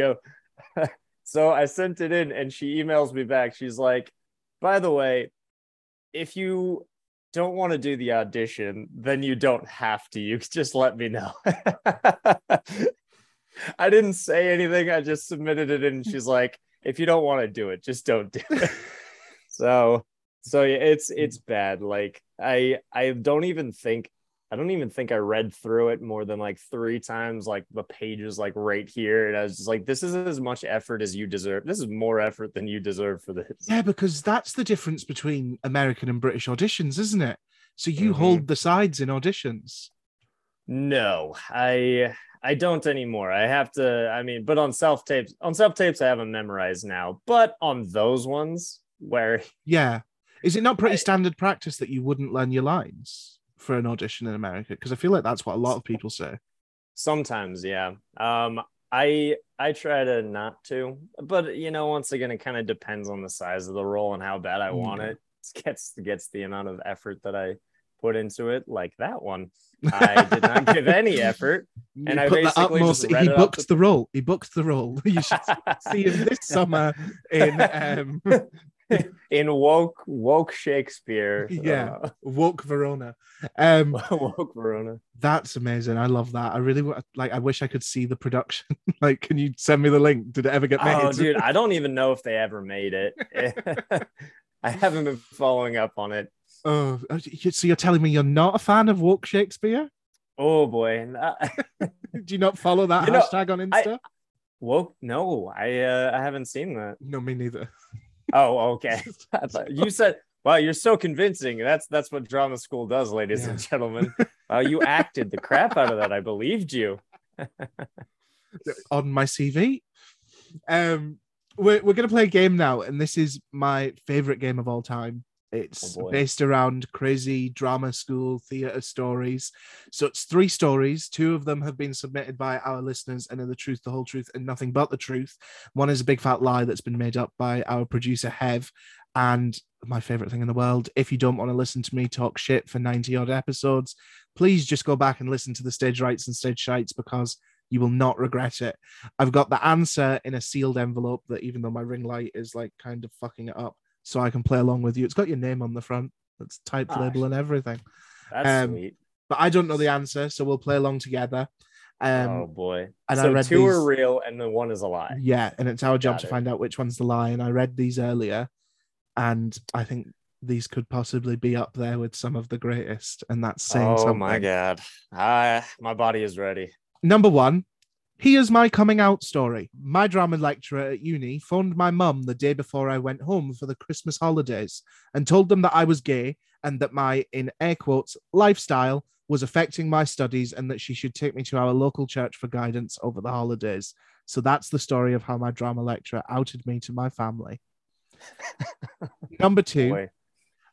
go. [LAUGHS] so I sent it in and she emails me back. She's like, by the way, if you don't want to do the audition, then you don't have to. You [LAUGHS] just let me know. I didn't say anything. I just submitted it. And she's like, if you don't want to do it, just don't do it. [LAUGHS] so so yeah, it's it's mm. bad. Like I I don't even think I don't even think I read through it more than like three times, like the pages like right here. And I was just like, this is as much effort as you deserve. This is more effort than you deserve for this. Yeah, because that's the difference between American and British auditions, isn't it? So you Mhm. hold the sides in auditions. No, I I don't anymore. I have to, I mean, but on self tapes, on self tapes, I have them memorized now. But on those ones where Yeah. Is it not pretty I- standard practice that you wouldn't learn your lines for an audition in America? Because I feel like that's what a lot of people say. sometimes, yeah. Um, I I try to not to, but you know, once again, it kind of depends on the size of the role and how bad I want Yeah. it. It gets gets the amount of effort that I put into it, like that one. [LAUGHS] I did not give any effort. You I basically just read he booked the- the role. He booked the role. [LAUGHS] You should see him this [LAUGHS] summer in um, [LAUGHS] in woke woke Shakespeare. [LAUGHS] Yeah. uh, Woke Verona. Um, [LAUGHS] woke Verona. that's amazing. I love that. I really like. I wish I could see the production. like, can you send me the link? Did it ever get made? Oh, dude, I don't even know if they ever made it. I haven't been following up on it. Oh, so you're telling me you're not a fan of woke Shakespeare? Oh boy, Do you not follow that You know, hashtag on Insta? woke. No, I uh, I haven't seen that. no, me neither. Oh, okay. [LAUGHS] You said, "Wow, you're so convincing." That's that's what drama school does, ladies and gentlemen. [LAUGHS] Wow, you acted the crap out of that. I believed you. [LAUGHS] on my CV. Um, we're we're gonna play a game now, and this is my favorite game of all time. It's Oh, based around crazy drama school theater stories. So it's three stories. Two of them have been submitted by our listeners, and are the truth, the whole truth, and nothing but the truth. One is a big fat lie that's been made up by our producer Hev, and my favorite thing in the world. If you don't want to listen to me talk shit for 90 odd episodes, please just go back and listen to the stage rights and stage shites because you will not regret it. I've got the answer in a sealed envelope that even though my ring light is like kind of fucking it up, so I can play along with you. It's got your name on the front. It's typed Ah, label and everything. That's Um, sweet. But I don't know the answer, so we'll play along together. Um, oh boy. and I so read two are real and the one is a lie. Yeah, and it's our job Got to it. find out which one's the lie. And I read these earlier, and I think these could possibly be up there with some of the greatest, and that's saying oh something. my god. I my body is ready. Number one, here's my coming out story. My drama lecturer at uni phoned my mum the day before I went home for the Christmas holidays and told them that I was gay and that my, in air quotes, lifestyle was affecting my studies and that she should take me to our local church for guidance over the holidays. So that's the story of how my drama lecturer outed me to my family. [LAUGHS] Number two, Boy.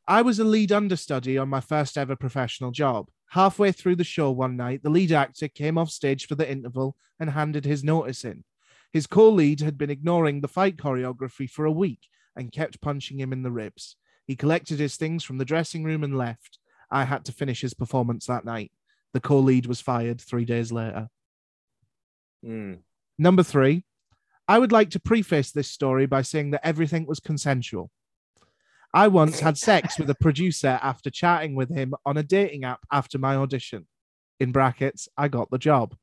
I was a lead understudy on my first ever professional job. Halfway through the show one night, the lead actor came off stage for the interval and handed his notice in. His co lead had been ignoring the fight choreography for a week and kept punching him in the ribs. He collected his things from the dressing room and left. I had to finish his performance that night. The co lead was fired three days later. Mm. Number three, I would like to preface this story by saying that everything was consensual. I once had sex with a producer after chatting with him on a dating app after my audition. In brackets, I got the job.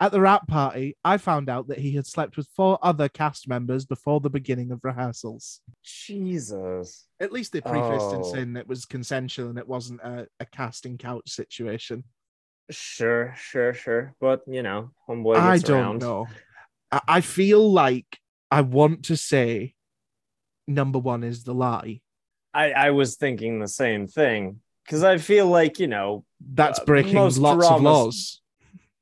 At the wrap party, I found out that he had slept with four other cast members before the beginning of rehearsals. Jesus. At least they prefaced Oh. saying it was consensual and it wasn't a, a casting couch situation. Sure, sure, sure. But you know, homeboy gets I don't around. know. I, I feel like I want to say number one is the lie. I, I was thinking the same thing. Because I feel like, you know, That's Uh, breaking most lots of laws.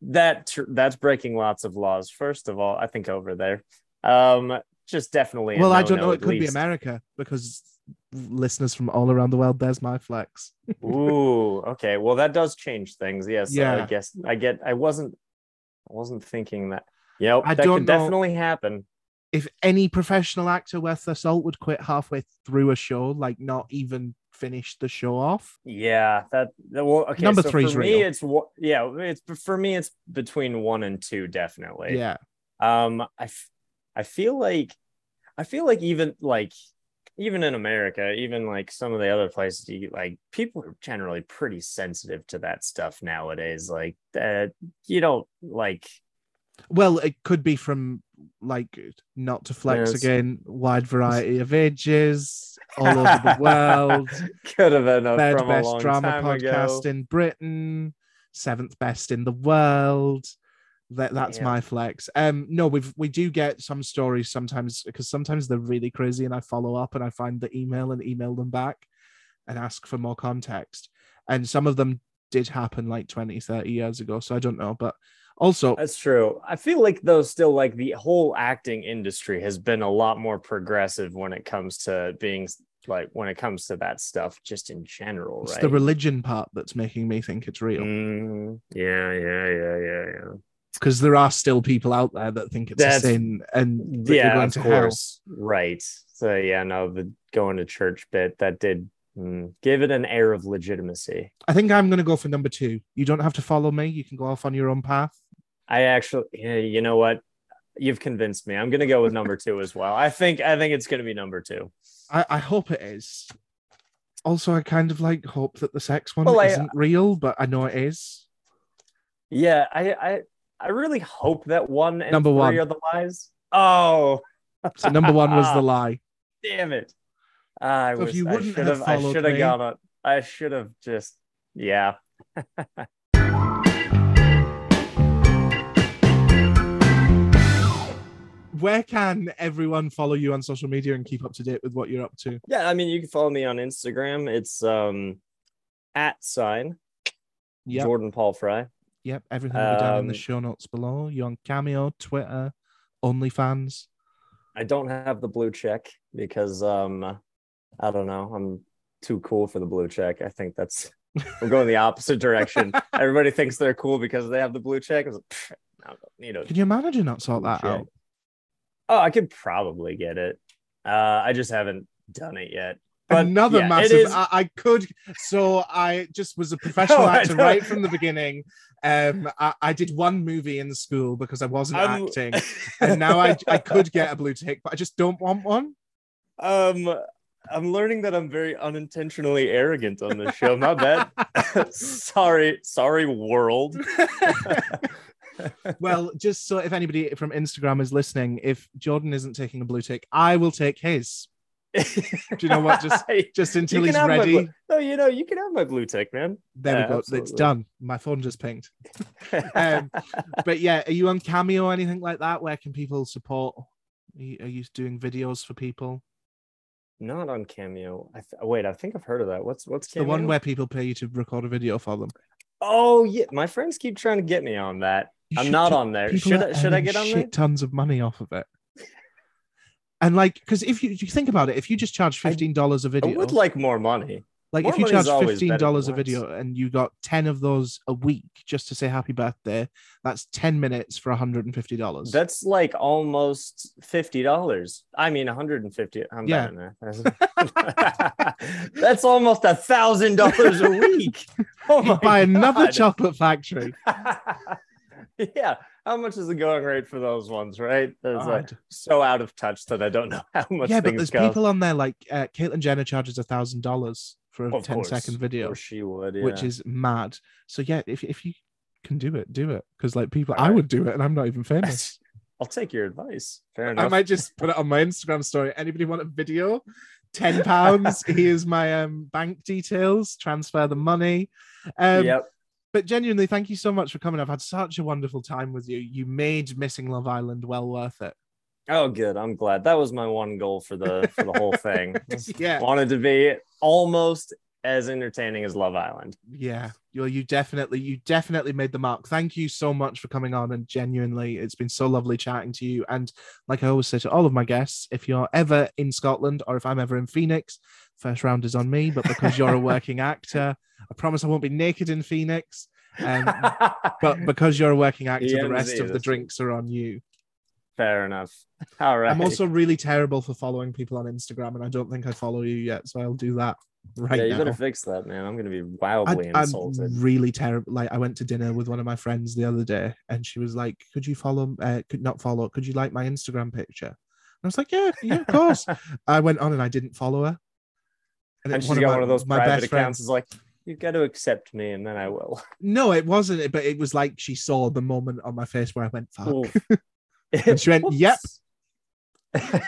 that tr- that's breaking lots of laws. First of all, I think over there. Um, just definitely. Well, I don't know. It could be. America because listeners from all around the world, there's my flex. [LAUGHS] Ooh, okay. Well, that does change things. Yes. Yeah. I guess I get. I wasn't. I wasn't thinking that. Yep. I that could know. definitely happen. If any professional actor worth their salt would quit halfway through a show, like not even finish the show off, Yeah. That. that- Well. Okay. Number so three's for me, it's what. Yeah. It's for me. It's between one and two. Definitely. yeah, um i f- i feel like i feel like even like even in america even like some of the other places you like people are generally pretty sensitive to that stuff nowadays like uh, you don't like well, it could be from like not to flex again, wide variety of ages all over the world. [LAUGHS] could have been a, third from a best drama podcast ago. in Britain, seventh best in the world. That that's Yeah. my flex. Um, no, we've we do get some stories sometimes because sometimes they're really crazy, and I follow up and I find the email and email them back and ask for more context. And some of them did happen like 20, 30 years ago. So I don't know. But also, That's true. I feel like though still like the whole acting industry has been a lot more progressive when it comes to being like when it comes to that stuff just in general, it's right? the religion part that's making me think it's real. Mm, yeah, yeah, yeah, yeah, yeah. Because there are still people out there that think it's That's- a sin and yeah, of to hell. course. Right. So yeah, no, the going to church bit that did mm, give it an air of legitimacy. I think I'm going to go for number two. You don't have to follow me. You can go off on your own path. I actually, you know what? You've convinced me. I'm gonna go with number two as well. I think I think it's gonna be number two. I, I hope it is. Also, I kind of like hope that the sex one Well, isn't real, but I know it is. Yeah, I I I really hope that one and Number three one. are the lies. Oh, So number one was the [LAUGHS] lie. damn it! I So if was. you I wouldn't should have. I should have gone. On, I should have just. Yeah. [LAUGHS] Where can everyone follow you on social media and keep up to date with what you're up to? Yeah, I mean, you can follow me on Instagram. It's um at sign Yep. Jordan Paul Fry. Yep. Everything will be down in the Um, show notes below. You're on Cameo, Twitter, OnlyFans. I don't have the blue check because um I don't know. I'm too cool for the blue check. I think that's we're going the opposite direction. [LAUGHS] Everybody thinks they're cool because they have the blue check. I was like, "Pfft, I don't need a Can you imagine not sort that check." out? Oh, I could probably get it. Uh, I just haven't done it yet. But Another yeah, massive. I, I could. So I just was a [LAUGHS] professional No, actor right from the beginning. Um, I, I did one movie in school because I wasn't I'm- acting, [LAUGHS] and now I I could get a blue tick, but I just don't want one. um, I'm learning that I'm very unintentionally arrogant on this show. My bad. [LAUGHS] sorry, sorry, world. Well, just so if anybody from Instagram is listening, if Jordan isn't taking a blue tick, I will take his. Do you know what? Just- [LAUGHS] Just until he's ready. blue- no, you know, you can have my blue tick, man. There Yeah, we go. It's done. My phone just pinged. [LAUGHS] Um, But yeah, are you on Cameo or anything like that? Where can people support? Are you, are you doing videos for people? Not on Cameo. I th- wait, I think I've heard of that. What's what's The one where people pay you to record a video for them. Oh yeah, my friends keep trying to get me on that. You I'm not do- on there. Should I, should I get on there? tons of money off of it. And like, because if you, you think about it, if you just charge fifteen dollars a video, I would like more money. like more if you charge fifteen dollars a video and you got ten of those a week just to say happy birthday, that's ten minutes for hundred and fifty dollars. That's like almost fifty dollars. I mean, 150. I'm Yeah. at. [LAUGHS] That's almost a thousand dollars a week. [LAUGHS] Oh my buy another chocolate factory. [LAUGHS] [LAUGHS] yeah. How much is the going rate for those ones, right? Oh, like so out of touch that I don't know [LAUGHS] how much yeah, but there's go. people on there like uh, Caitlyn Jenner charges a thousand dollars for a Of 10 course, second of video, course she would, which is mad. So yeah, if if you can do it, do it. Because like people, I would do it, and I'm not even famous. [LAUGHS] I'll take your advice. Fair enough. I might just put it on my Instagram story. Anybody want a video? Ten pounds. Here's my um bank details. Transfer the money. Um, yep. But genuinely, thank you so much for coming. I've had such a wonderful time with you. You made missing Love Island well worth it. Oh, good. I'm glad. That was my one goal for the for the whole thing. [LAUGHS] Yeah. Wanted to be almost as entertaining as Love Island. Yeah, you you definitely you definitely made the mark. Thank you so much for coming on and genuinely it's been so lovely chatting to you. And like I always say to all of my guests, if you're ever in Scotland or if I'm ever in Phoenix, first round is on me. But because you're a working actor, I promise I won't be naked in Phoenix. Um, [LAUGHS] but because you're a working actor, the rest of the drinks are on you. Fair enough. [LAUGHS] All right. I'm also really terrible for following people on Instagram, and I don't think I follow you yet, so I'll do that right now. yeah, you're now. better fix that, man. I'm gonna be I, wildly I'm really terrible. Like I went to dinner with one of my friends the other day, and she was like, "Could you follow? Uh, could not follow? Could you like my Instagram picture?" And I was like, "Yeah, yeah, of [LAUGHS] course." I went on and I didn't follow her. and she's got my- one of those my private best accounts. Is like, you've got to accept me, and then I will. No, it wasn't. But it was like she saw the moment on my face where I went, "Fuck." [LAUGHS] Oof. And she went, [LAUGHS] "Yep."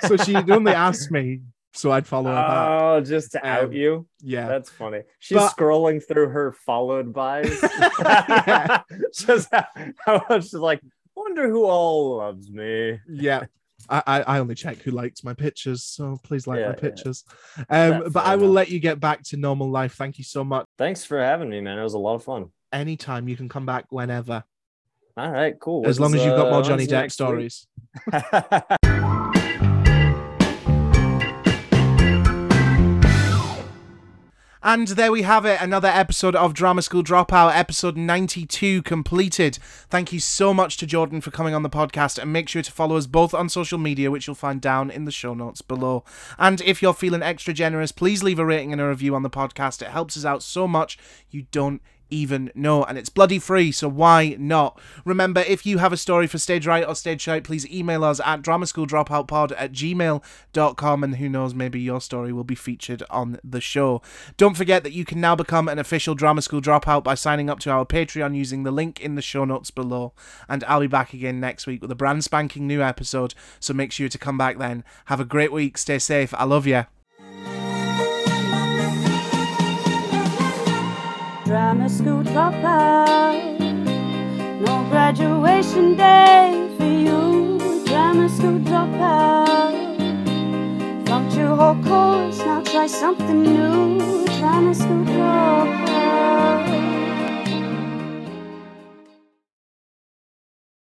So she'd only asked me, so I'd follow her back. Oh, just to out Um, you. Yeah. That's funny. She's But- scrolling through her followed bys. Yeah. [LAUGHS] [LAUGHS] Just how, how much is like, wonder who all loves me. yeah. I, I I only check who likes my pictures, so please like Yeah, my pictures. Fair- Um, but I will enough. let you get back to normal life. Thank you so much. Thanks for having me, man. It was a lot of fun. Anytime you can come back whenever, All right, cool. as long as you've got uh, more Johnny when's Depp stories. [LAUGHS] And there we have it, another episode of Drama School Dropout, episode 92 completed. Thank you so much to Jordan for coming on the podcast, and make sure to follow us both on social media, which you'll find down in the show notes below. And if you're feeling extra generous, please leave a rating and a review on the podcast. It helps us out so much, you don't even know. And it's bloody free, so why not? Remember, if you have a story for Stage Right or Stage Shite, please email us at dramaschool_dropoutpod at gmail.com, and who knows, maybe your story will be featured on the show. Don't forget that you can now become an official Drama School Dropout by signing up to our Patreon using the link in the show notes below. And I'll be back again next week with a brand spanking new episode, so make sure to come back then. Have a great week, stay safe, I love you. Drama school dropout. No graduation day for you. Drama school dropout. Flunked your whole course, now try something new. Drama school dropout.